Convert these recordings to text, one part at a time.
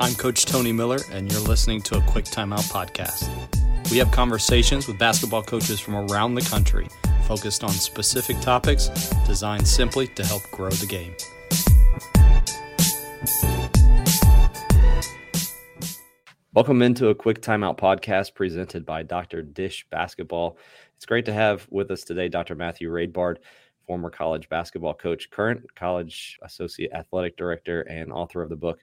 I'm Coach Tony Miller, and you're listening to a Quick Timeout podcast. We have conversations with basketball coaches from around the country focused on specific topics designed simply to help grow the game. Welcome into a Quick Timeout podcast presented by Dr. Dish Basketball. It's great to have with us today Dr. Matthew Raidbard, former college basketball coach, current college associate athletic director, and author of the book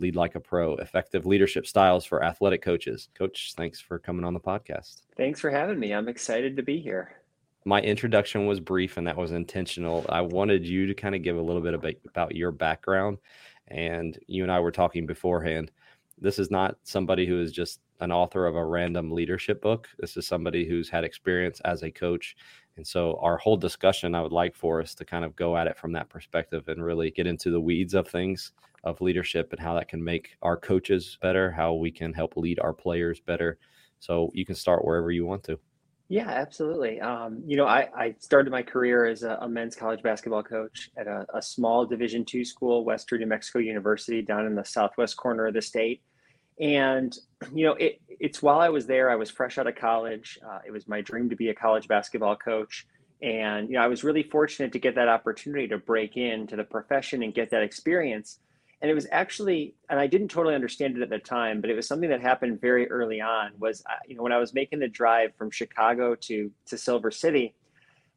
Lead Like a Pro Effective Leadership Styles for Athletic Coaches. Coach, thanks for coming on the podcast. Thanks for having me. I'm excited to be here. My introduction was brief and that was intentional. I wanted you to kind of give a little bit about, your background. And you and I were talking beforehand. This is not somebody who is just an author of a random leadership book. This is somebody who's had experience as a coach. And so, our whole discussion, I would like for us to kind of go at it from that perspective and really get into the weeds of things of leadership and how that can make our coaches better, how we can help lead our players better. So, you can start wherever you want to. Yeah, absolutely. Um, you know, I, I, started my career as a, a, men's college basketball coach at a, a small Division two school, Western New Mexico University, down in the southwest corner of the state. And you know, it, it's while I was there, I was fresh out of college. Uh, it was my dream to be a college basketball coach, and you know, I was really fortunate to get that opportunity to break into the profession and get that experience. And it was actually, and I didn't totally understand it at the time, but it was something that happened very early on. Was uh, you know, when I was making the drive from Chicago to to Silver City,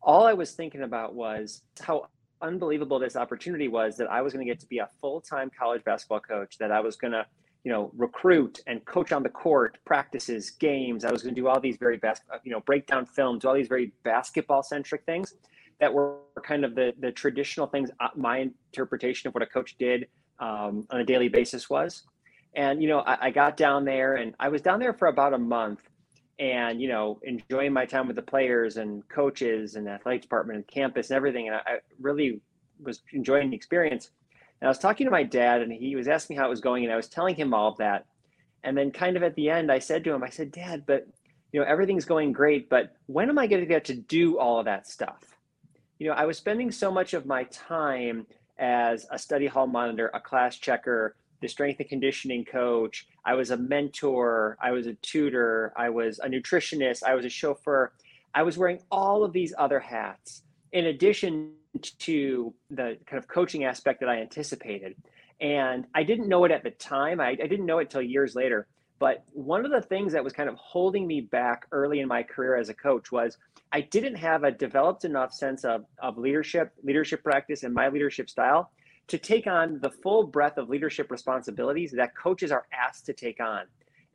all I was thinking about was how unbelievable this opportunity was that I was going to get to be a full time college basketball coach. That I was going to you know, recruit and coach on the court, practices, games. I was going to do all these very best, you know, breakdown films, all these very basketball centric things that were kind of the the traditional things. Uh, my interpretation of what a coach did um, on a daily basis was, and you know, I, I got down there and I was down there for about a month, and you know, enjoying my time with the players and coaches and athletic department and campus and everything, and I, I really was enjoying the experience and I was talking to my dad, and he was asking me how it was going, and I was telling him all of that. And then, kind of at the end, I said to him, I said, Dad, but you know, everything's going great, but when am I going to get to do all of that stuff? You know, I was spending so much of my time as a study hall monitor, a class checker, the strength and conditioning coach. I was a mentor. I was a tutor. I was a nutritionist. I was a chauffeur. I was wearing all of these other hats in addition to the kind of coaching aspect that I anticipated. And I didn't know it at the time. I, I didn't know it till years later. But one of the things that was kind of holding me back early in my career as a coach was I didn't have a developed enough sense of, of leadership, leadership practice, and my leadership style to take on the full breadth of leadership responsibilities that coaches are asked to take on.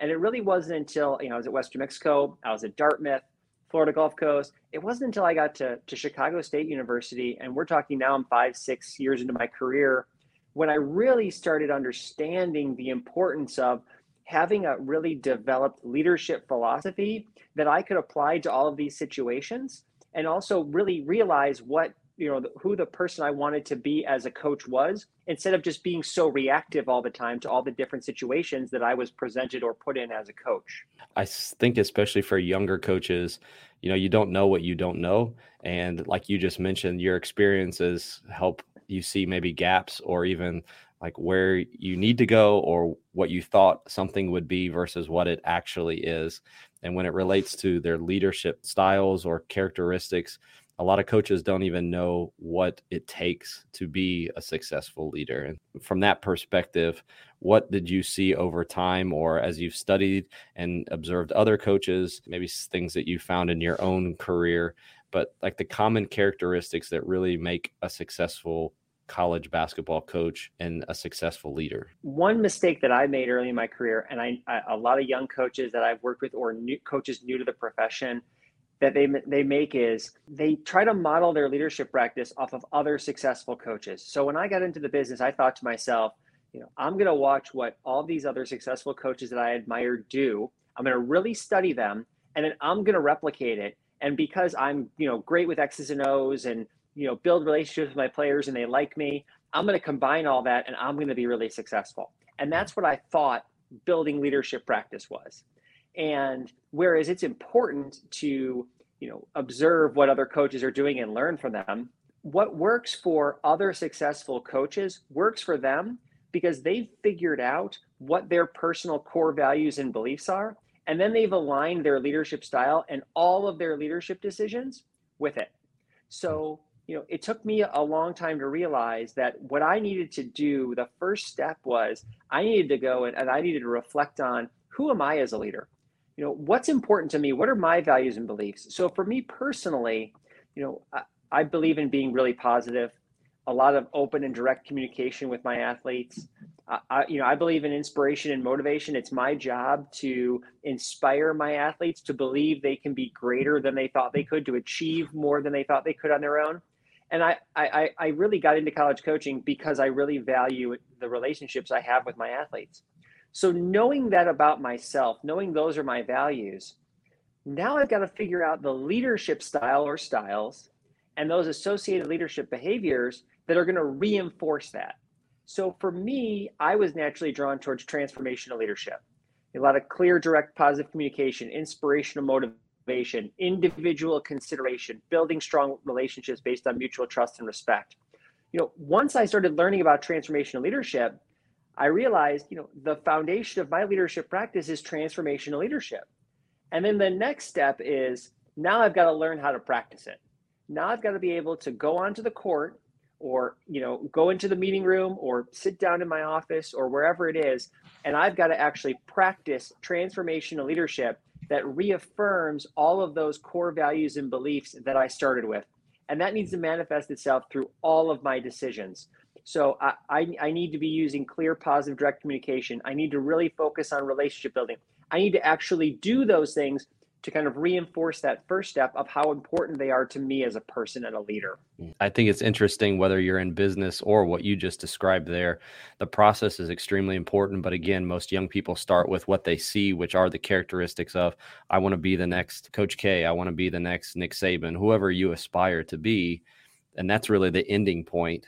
And it really wasn't until you know I was at Western Mexico, I was at Dartmouth, Florida Gulf Coast. It wasn't until I got to, to Chicago State University, and we're talking now I'm five, six years into my career, when I really started understanding the importance of having a really developed leadership philosophy that I could apply to all of these situations and also really realize what you know who the person i wanted to be as a coach was instead of just being so reactive all the time to all the different situations that i was presented or put in as a coach. I think especially for younger coaches you know you don't know what you don't know. And like you just mentioned your experiences help you see maybe gaps or even like where you need to go or what you thought something would be versus what it actually is and when it relates to their leadership styles or characteristics a lot of coaches don't even know what it takes to be a successful leader. And from that perspective, what did you see over time, or as you've studied and observed other coaches, maybe things that you found in your own career, but like the common characteristics that really make a successful college basketball coach and a successful leader? One mistake that I made early in my career, and I, I a lot of young coaches that I've worked with or new coaches new to the profession that they they make is they try to model their leadership practice off of other successful coaches. So when I got into the business, I thought to myself, you know, I'm going to watch what all these other successful coaches that I admire do. I'm going to really study them, and then I'm going to replicate it. And because I'm, you know, great with X's and O's, and you know, build relationships with my players, and they like me, I'm going to combine all that, and I'm going to be really successful. And that's what I thought building leadership practice was. And whereas it's important to, you know, observe what other coaches are doing and learn from them, what works for other successful coaches works for them because they've figured out what their personal core values and beliefs are, and then they've aligned their leadership style and all of their leadership decisions with it. So, you know, it took me a long time to realize that what I needed to do, the first step was I needed to go and, and I needed to reflect on who am I as a leader? You know, what's important to me? What are my values and beliefs? So for me personally, you know, I, I believe in being really positive, a lot of open and direct communication with my athletes. I, you know, I believe in inspiration and motivation. It's my job to inspire my athletes to believe they can be greater than they thought they could, to achieve more than they thought they could on their own. And I, I, I really got into college coaching because I really value the relationships I have with my athletes. So knowing that about myself, knowing those are my values, now I've got to figure out the leadership style or styles and those associated leadership behaviors that are going to reinforce that. So for me, I was naturally drawn towards transformational leadership. A lot of clear, direct, positive communication, inspirational motivation, individual consideration, building strong relationships based on mutual trust and respect. You know, once I started learning about transformational leadership, I realized, you know, the foundation of my leadership practice is transformational leadership. And then the next step is now I've got to learn how to practice it. Now I've got to be able to go onto the court or you know go into the meeting room or sit down in my office or wherever it is and i've got to actually practice transformational leadership that reaffirms all of those core values and beliefs that i started with. And that needs to manifest itself through all of my decisions. So I, I, I need to be using clear positive direct communication. I need to really focus on relationship building. I need to actually do those things to kind of reinforce that first step of how important they are to me as a person and a leader. I think it's interesting whether you're in business or what you just described there. The process is extremely important. But again, most young people start with what they see, which are the characteristics of I want to be the next Coach K, I want to be the next Nick Saban, whoever you aspire to be. And that's really the ending point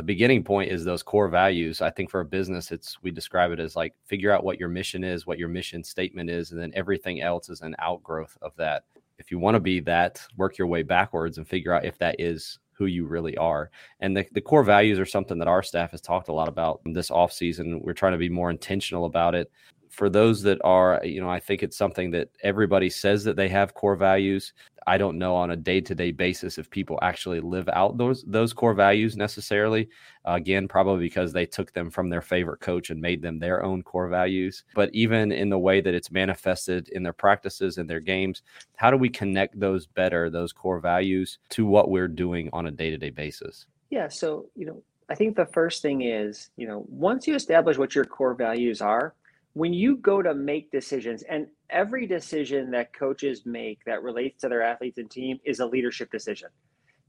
the beginning point is those core values. I think for a business, it's we describe it as like figure out what your mission is, what your mission statement is, and then everything else is an outgrowth of that. If you want to be that, work your way backwards and figure out if that is who you really are. And the, the core values are something that our staff has talked a lot about this off season. We're trying to be more intentional about it. For those that are, you know, I think it's something that everybody says that they have core values. I don't know on a day to day basis if people actually live out those those core values necessarily. Uh, again, probably because they took them from their favorite coach and made them their own core values. But even in the way that it's manifested in their practices and their games, how do we connect those better, those core values, to what we're doing on a day to day basis? Yeah. So you know, I think the first thing is you know once you establish what your core values are when you go to make decisions and every decision that coaches make that relates to their athletes and team is a leadership decision.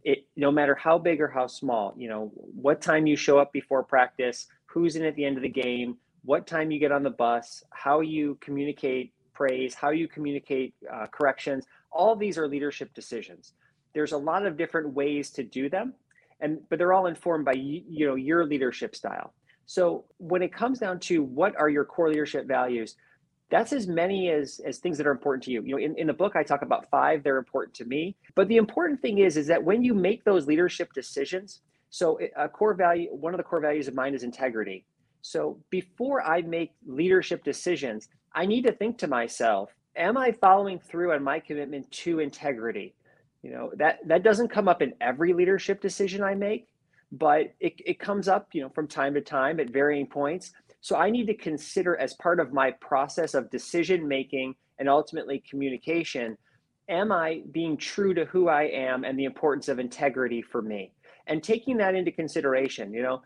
It no matter how big or how small you know what time you show up before practice who's in at the end of the game what time you get on the bus how you communicate praise how you communicate uh, corrections all these are leadership decisions. There's a lot of different ways to do them and but they're all informed by you know your leadership style so when it comes down to what are your core leadership values, that's as many as as things that are important to you. You know, in, in the book I talk about five, they're important to me. But the important thing is, is that when you make those leadership decisions, so a core value, one of the core values of mine is integrity. So before I make leadership decisions, I need to think to myself, am I following through on my commitment to integrity? You know, that that doesn't come up in every leadership decision I make, but it, it comes up you know from time to time at varying points. So i need to consider as part of my process of decision making and ultimately communication am i being true to who i am and the importance of integrity for me? And taking that into consideration you know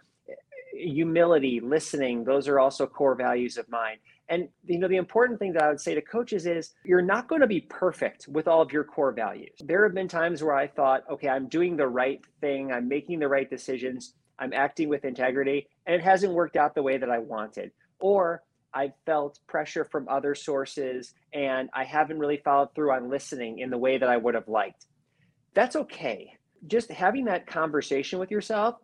humility listening those are also core values of mine and you know, the important thing that I would say to coaches is you're not going to be perfect with all of your core values. There have been times where I thought, okay, I'm doing the right thing, I'm making the right decisions, I'm acting with integrity, and it hasn't worked out the way that I wanted. Or I've felt pressure from other sources and I haven't really followed through on listening in the way that I would have liked. That's okay. Just having that conversation with yourself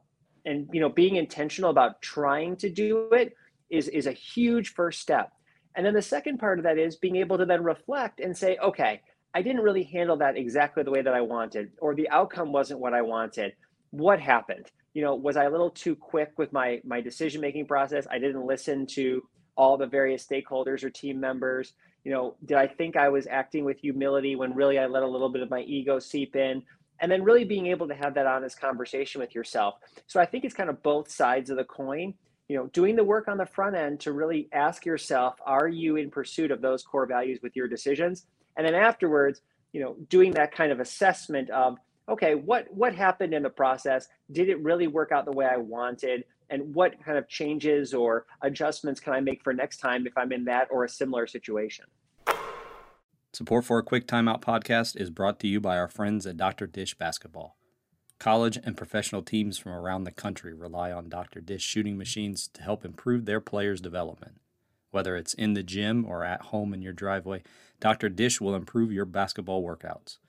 and you know being intentional about trying to do it is is a huge first step. And then the second part of that is being able to then reflect and say, okay, I didn't really handle that exactly the way that I wanted, or the outcome wasn't what I wanted. What happened? You know, was I a little too quick with my my decision making process? I didn't listen to all the various stakeholders or team members? You know, did I think I was acting with humility when really I let a little bit of my ego seep in? And then really being able to have that honest conversation with yourself. So I think it's kind of both sides of the coin. You know, doing the work on the front end to really ask yourself, are you in pursuit of those core values with your decisions? And then afterwards, you know, doing that kind of assessment of, okay, what what happened in the process? Did it really work out the way I wanted? And what kind of changes or adjustments can I make for next time if I'm in that or a similar situation? Support for a quick timeout podcast is brought to you by our friends at Dr. Dish Basketball. College and professional teams from around the country rely on Dr. Dish shooting machines to help improve their players' development. Whether it's in the gym or at home in your driveway, Dr. Dish will improve your basketball workouts.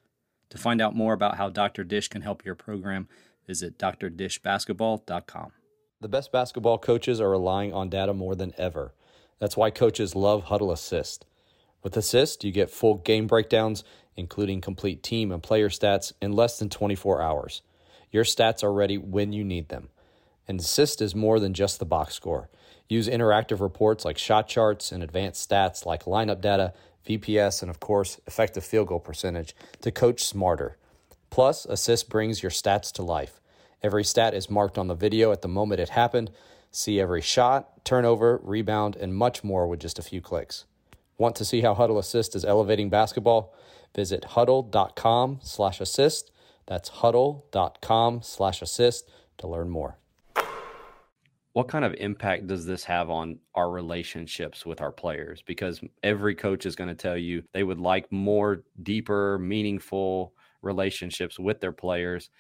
To find out more about how Dr. Dish can help your program, visit drdishbasketball.com. The best basketball coaches are relying on data more than ever. That's why coaches love Hudl Assist. With Assist, you get full game breakdowns, including complete team and player stats, in less than 24 hours. Your stats are ready when you need them. And Assist is more than just the box score. Use interactive reports like shot charts and advanced stats like lineup data, VPS, and of course, effective field goal percentage to coach smarter. Plus, Assist brings your stats to life. Every stat is marked on the video at the moment it happened. See every shot, turnover, rebound, and much more with just a few clicks. Want to see how Hudl Assist is elevating basketball? Visit hudl.com slash assist. That's hudl.com slash assist to learn more. What kind of impact does this have on our relationships with our players? Because every coach is going to tell you they would like more deeper, meaningful relationships with their players.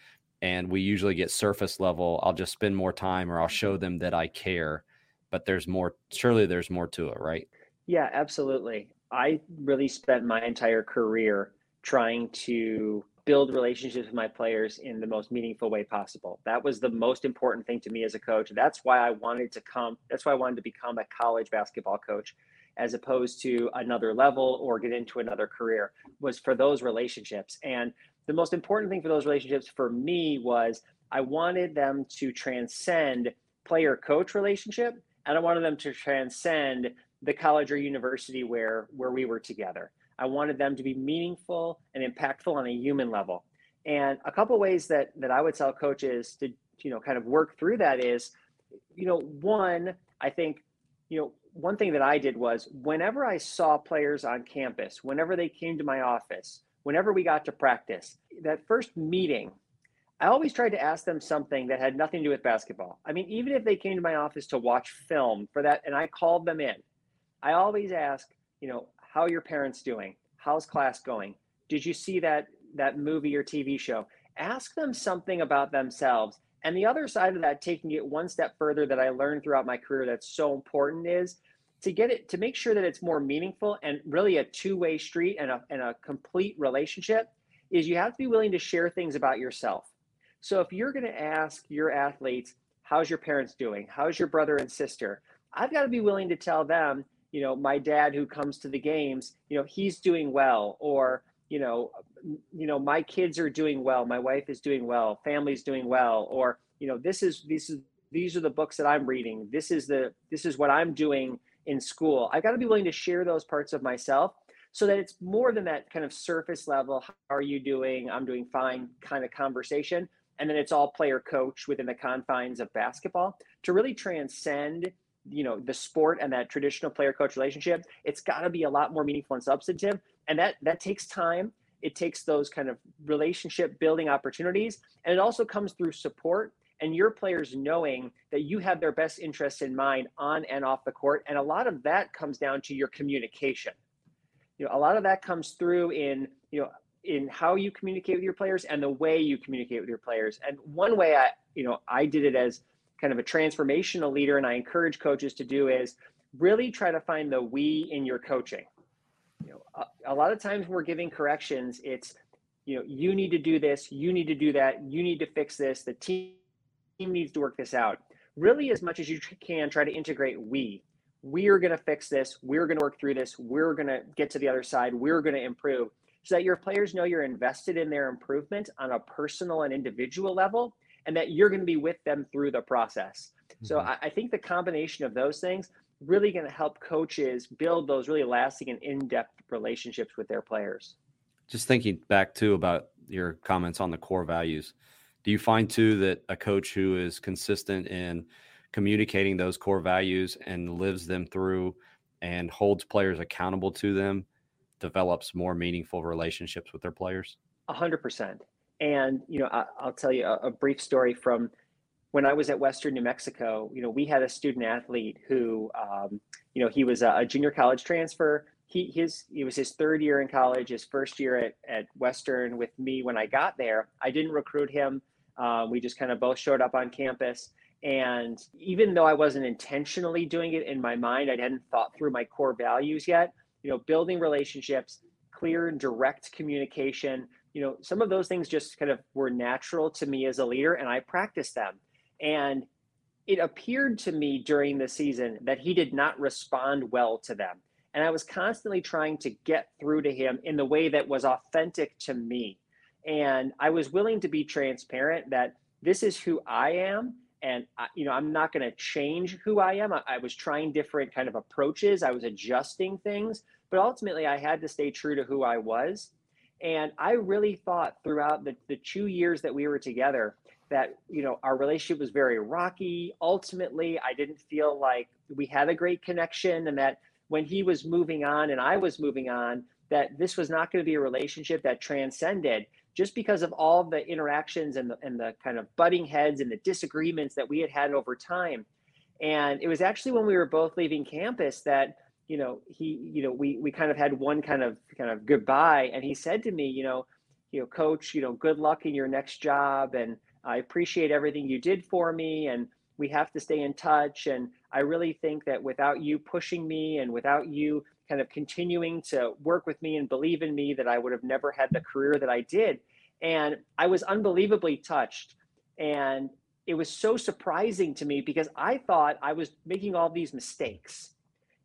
And we usually get surface level. I'll just spend more time or I'll show them that I care. But there's more, surely there's more to it, right? Yeah, absolutely. I really spent my entire career trying to build relationships with my players in the most meaningful way possible. That was the most important thing to me as a coach. That's why I wanted to come, that's why I wanted to become a college basketball coach as opposed to another level or get into another career was for those relationships. And the most important thing for those relationships for me was I wanted them to transcend player coach relationship and I wanted them to transcend the college or university where where we were together. I wanted them to be meaningful and impactful on a human level. And a couple ways that that I would tell coaches to you know kind of work through that is, you know, one, I think, you know, one thing that I did was whenever I saw players on campus, whenever they came to my office, whenever we got to practice, that first meeting, I always tried to ask them something that had nothing to do with basketball. I mean, even if they came to my office to watch film for that and I called them in, I always ask, you know, how are your parents doing? How's class going? Did you see that that movie or TV show? Ask them something about themselves. And the other side of that, taking it one step further that I learned throughout my career that's so important is to get it to make sure that it's more meaningful and really a two-way street and a, and a complete relationship is you have to be willing to share things about yourself. So if you're going to ask your athletes, how's your parents doing? How's your brother and sister? I've got to be willing to tell them you know my dad who comes to the games you know he's doing well or you know you know my kids are doing well my wife is doing well family's doing well or you know this is this is these are the books that i'm reading. This is the this is what i'm doing in school. I've got to be willing to share those parts of myself so that it's more than that kind of surface level how are you doing? I'm doing fine kind of conversation. And then it's all player coach within the confines of basketball to really transcend you know the sport and that traditional player coach relationship it's got to be a lot more meaningful and substantive. And that that takes time. It takes those kind of relationship building opportunities. And it also comes through support and your players knowing that you have their best interests in mind on and off the court. And a lot of that comes down to your communication. You know a lot of that comes through in you know in how you communicate with your players and the way you communicate with your players. And one way i you know i did it as kind of a transformational leader and I encourage coaches to do is really try to find the we in your coaching. You know, a, a lot of times when we're giving corrections, it's you know, you need to do this, you need to do that, you need to fix this, the team needs to work this out. Really, as much as you can, try to integrate we. We are going to fix this. We're going to work through this. We're going to get to the other side. We're going to improve so that your players know you're invested in their improvement on a personal and individual level and that you're going to be with them through the process. So mm-hmm. I, I think the combination of those things really going to help coaches build those really lasting and in-depth relationships with their players. Just thinking back too about your comments on the core values. Do you find too that a coach who is consistent in communicating those core values and lives them through and holds players accountable to them develops more meaningful relationships with their players? A hundred percent. And you know, I, will tell you a, a, brief story from when I was at Western New Mexico. You know, we had a student athlete who, um, you know, he was a, a, junior college transfer. He his it was his third year in college, his first year at at Western with me when I got there. I didn't recruit him. Um, we just kind of both showed up on campus. And even though I wasn't intentionally doing it in my mind, I hadn't thought through my core values yet. You know, building relationships, clear and direct communication. You know, some of those things just kind of were natural to me as a leader, and I practiced them. And it appeared to me during the season that he did not respond well to them. And I was constantly trying to get through to him in the way that was authentic to me. And I was willing to be transparent that this is who I am and I, you know i'm not going to change who i am I, I, was trying different kind of approaches i was adjusting things but ultimately i had to stay true to who i was and i really thought throughout the, the two years that we were together that you know our relationship was very rocky ultimately i didn't feel like we had a great connection and that when he was moving on and i was moving on that this was not going to be a relationship that transcended just because of all the interactions and the, and the kind of butting heads and the disagreements that we had had over time. And it was actually when we were both leaving campus that, you know, he, you know, we, we kind of had one kind of, kind of goodbye. And he said to me, you know, you know, coach, you know, good luck in your next job. And I appreciate everything you did for me. And we have to stay in touch. And I really think that without you pushing me and without you kind of continuing to work with me and believe in me that I would have never had the career that I did. And I was unbelievably touched. And it was so surprising to me because I thought I was making all these mistakes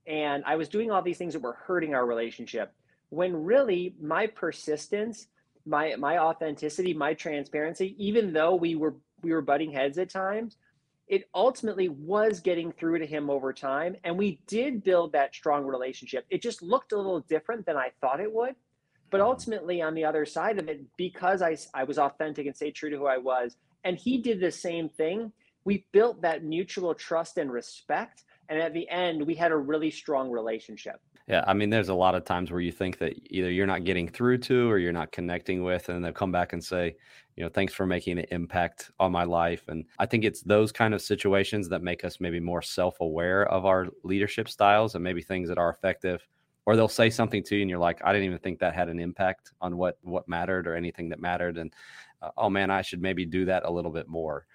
and I was doing all these things that were hurting our relationship when really my persistence, my my authenticity, my transparency, even though we were we were butting heads at times, it ultimately was getting through to him over time. And we did build that strong relationship. It just looked a little different than I thought it would. But mm-hmm. ultimately, on the other side of it, because I, I was authentic and stayed true to who I was, and he did the same thing, we built that mutual trust and respect. And at the end, we had a really strong relationship. Yeah, I mean, there's a lot of times where you think that either you're not getting through to or you're not connecting with, and they'll come back and say, you know, thanks for making an impact on my life. And I think it's those kind of situations that make us maybe more self aware of our leadership styles and maybe things that are effective. Or they'll say something to you, and you're like, I didn't even think that had an impact on what what mattered or anything that mattered. And uh, oh man, I should maybe do that a little bit more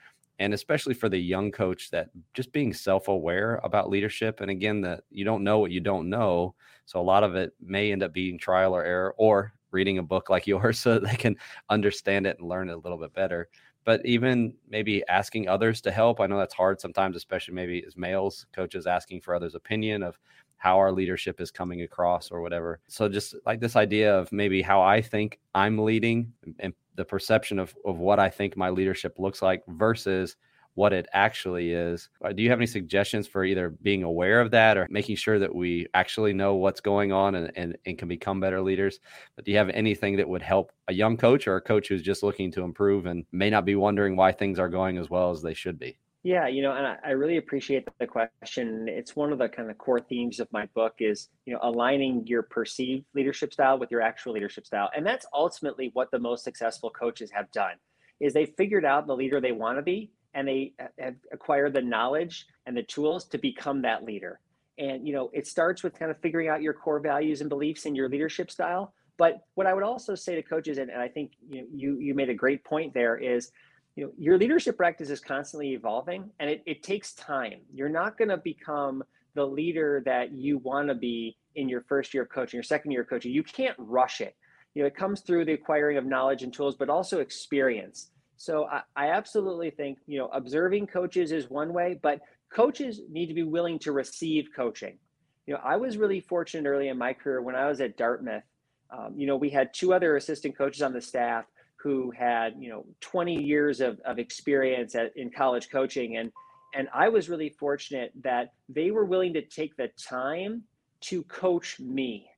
and especially for the young coach that just being self-aware about leadership and again that you don't know what you don't know so a lot of it may end up being trial or error or reading a book like yours so they can understand it and learn it a little bit better. But even maybe asking others to help i know that's hard sometimes especially maybe as males coaches asking for others opinion of how our leadership is coming across or whatever so just like this idea of maybe how i think i'm leading and the perception of, of what I think my leadership looks like versus what it actually is. Uh, do you have any suggestions for either being aware of that or making sure that we actually know what's going on and, and, and can become better leaders? But do you have anything that would help a young coach or a coach who's just looking to improve and may not be wondering why things are going as well as they should be? Yeah, you know, and I, I really appreciate the question. It's one of the kind of core themes of my book is, you know, aligning your perceived leadership style with your actual leadership style. And that's ultimately what the most successful coaches have done is they figured out the leader they want to be and they have acquired the knowledge and the tools to become that leader. And you know, it starts with kind of figuring out your core values and beliefs and your leadership style. But what I would also say to coaches, and, and I think you know, you you made a great point there, is you know your leadership practice is constantly evolving and it, it takes time. You're not going to become the leader that you want to be in your first year of coaching your second year of coaching. You can't rush it. You know it comes through the acquiring of knowledge and tools but also experience. So I, I absolutely think you know observing coaches is one way but coaches need to be willing to receive coaching. You know i was really fortunate early in my career when i was at dartmouth. Um, you know we had two other assistant coaches on the staff who had you know 20 years of, of experience at, in college coaching and and I was really fortunate that they were willing to take the time to coach me.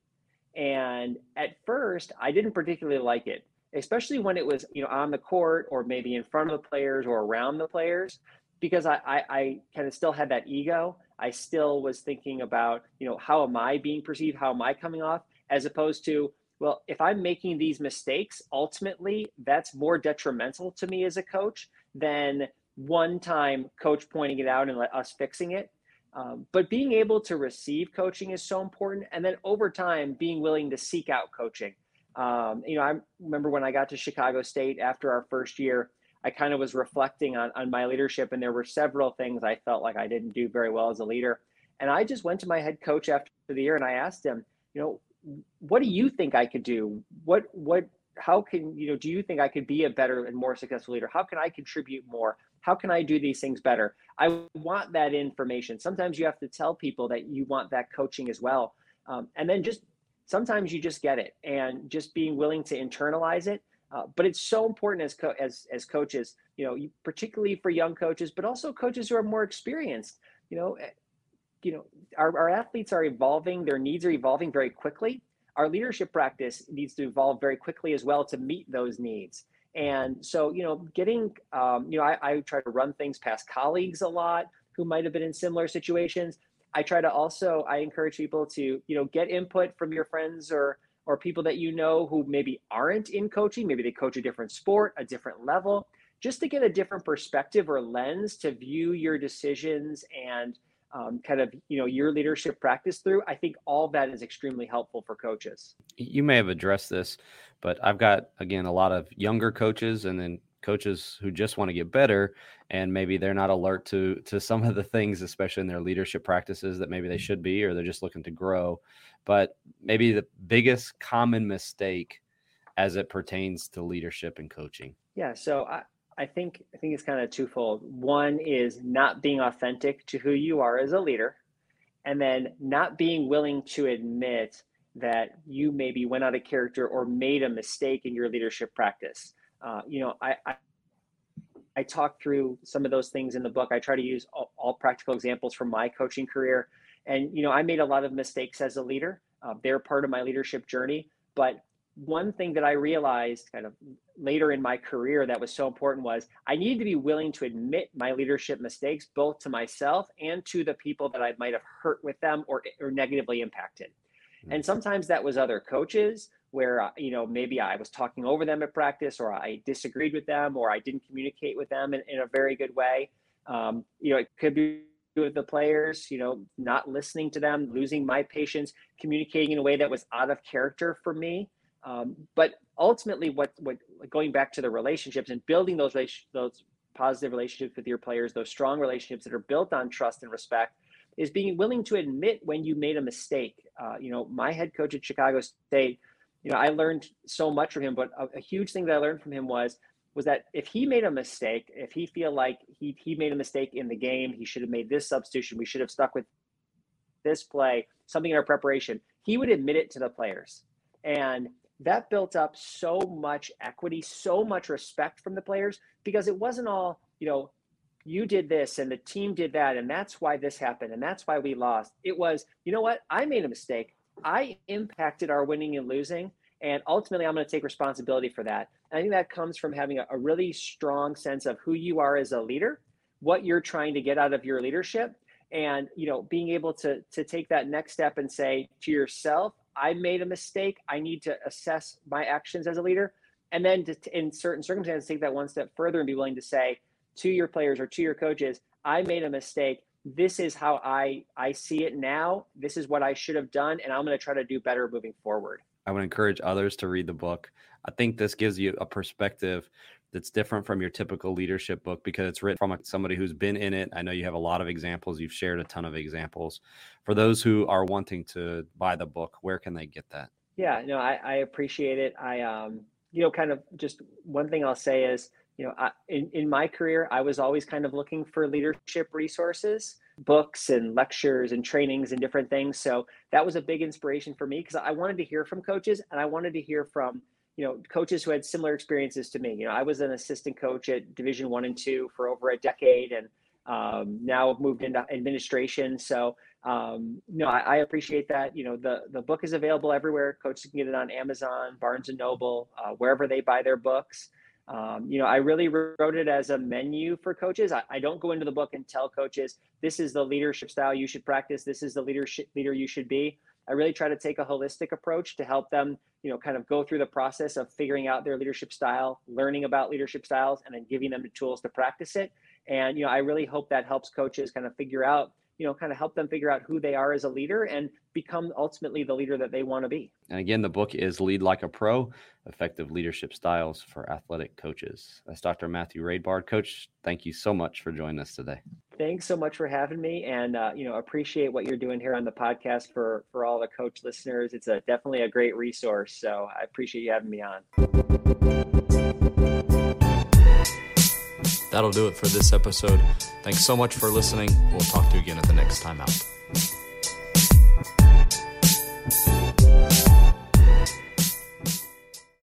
And at first, I didn't particularly like it, especially when it was, you know, on the court or maybe in front of the players or around the players, because I, I, I kind of still had that ego. I still was thinking about, you know, how am I being perceived? How am I coming off? As opposed to, well, if I'm making these mistakes, ultimately that's more detrimental to me as a coach than one time coach pointing it out and let us fixing it. Um, but being able to receive coaching is so important. And then over time, being willing to seek out coaching. Um, you know, I remember when I got to Chicago State after our first year, I kind of was reflecting on, on my leadership, and there were several things I felt like I didn't do very well as a leader. And I just went to my head coach after the year and I asked him, you know, what do you think I could do? What, what, how can, you know, do you think I could be a better and more successful leader? How can I contribute more? how can I do these things better? I want that information. Sometimes you have to tell people that you want that coaching as well. Um, and then just sometimes you just get it and just being willing to internalize it. Uh, but it's so important as, co- as, as coaches, you know, particularly for young coaches, but also coaches who are more experienced, you know, you know, our, our athletes are evolving, their needs are evolving very quickly. Our leadership practice needs to evolve very quickly as well to meet those needs. And so, you know, getting, um, you know, I, I try to run things past colleagues a lot who might have been in similar situations. I try to also, I encourage people to, you know, get input from your friends or, or people that you know who maybe aren't in coaching. Maybe they coach a different sport, a different level, just to get a different perspective or lens to view your decisions and um, kind of you know your leadership practice through i think all that is extremely helpful for coaches. You may have addressed this but i've got again a lot of younger coaches and then coaches who just want to get better and maybe they're not alert to to some of the things especially in their leadership practices that maybe they should be or they're just looking to grow. But maybe the biggest common mistake as it pertains to leadership and coaching. Yeah so I, I think I think it's kind of twofold. One is not being authentic to who you are as a leader, and then not being willing to admit that you maybe went out of character or made a mistake in your leadership practice. Uh, you know, I, I I talk through some of those things in the book. I try to use all, all, practical examples from my coaching career, and you know, I made a lot of mistakes as a leader. Uh, they're part of my leadership journey, but one thing that I realized kind of later in my career that was so important was I needed to be willing to admit my leadership mistakes, both to myself and to the people that I might have hurt with them or, or negatively impacted. And mm. sometimes that was other coaches where, uh, you know, maybe I was talking over them at practice or I disagreed with them or I didn't communicate with them in, in a very good way. Um, you know, it could be with the players, you know, not listening to them, losing my patience, communicating in a way that was out of character for me. Um, but ultimately, what what going back to the relationships and building those those positive relationships with your players, those strong relationships that are built on trust and respect, is being willing to admit when you made a mistake. Uh, you know, my head coach at Chicago State, you know, I learned so much from him, but a, a huge thing that I learned from him was was that if he made a mistake, if he feel like he he made a mistake in the game, he should have made this substitution, we should have stuck with this play, something in our preparation, he would admit it to the players. And that built up so much equity, so much respect from the players because it wasn't all, you know, you did this and the team did that and that's why this happened and that's why we lost. It was, you know what? I made a mistake. I impacted our winning and losing and ultimately I'm going to take responsibility for that. And I think that comes from having a, a really strong sense of who you are as a leader, what you're trying to get out of your leadership and you know being able to to take that next step and say to yourself I made a mistake. I need to assess my actions as a leader. And then to, in certain circumstances, take that one step further and be willing to say to your players or to your coaches, I made a mistake. This is how I, I see it now. This is what I should have done. And I'm going to try to do better moving forward. I would encourage others to read the book. I think this gives you a perspective that's different from your typical leadership book because it's written from somebody who's been in it. I know you have a lot of examples. You've shared a ton of examples. For those who are wanting to buy the book, where can they get that? Yeah, no, I, I appreciate it. I, um, you know, kind of just one thing I'll say is, you know, I, in, in my career, I was always kind of looking for leadership resources, books and lectures and trainings and different things. So that was a big inspiration for me because I wanted to hear from coaches and I wanted to hear from you know coaches who had similar experiences to me you know i was an assistant coach at division one and two for over a decade and Um, now I've moved into administration. So, um, no, I, I, appreciate that. You know, the, the book is available everywhere. Coaches can get it on Amazon, Barnes and Noble, uh, wherever they buy their books. Um, you know, I really wrote it as a menu for coaches. I, I, don't go into the book and tell coaches, this is the leadership style you should practice. This is the leadership leader you should be. I really try to take a holistic approach to help them, you know, kind of go through the process of figuring out their leadership style, learning about leadership styles, and then giving them the tools to practice it. And, you know, I really hope that helps coaches kind of figure out you know, kind of help them figure out who they are as a leader and become ultimately the leader that they want to be. And again, the book is Lead Like a Pro Effective Leadership Styles for Athletic Coaches. That's Dr. Matthew Raidbard. Coach, thank you so much for joining us today. Thanks so much for having me and, uh, you know, appreciate what you're doing here on the podcast for, for all the coach listeners. It's a, definitely a great resource. So I appreciate you having me on. That'll do it for this episode. Thanks so much for listening. We'll talk to you again at the next time out.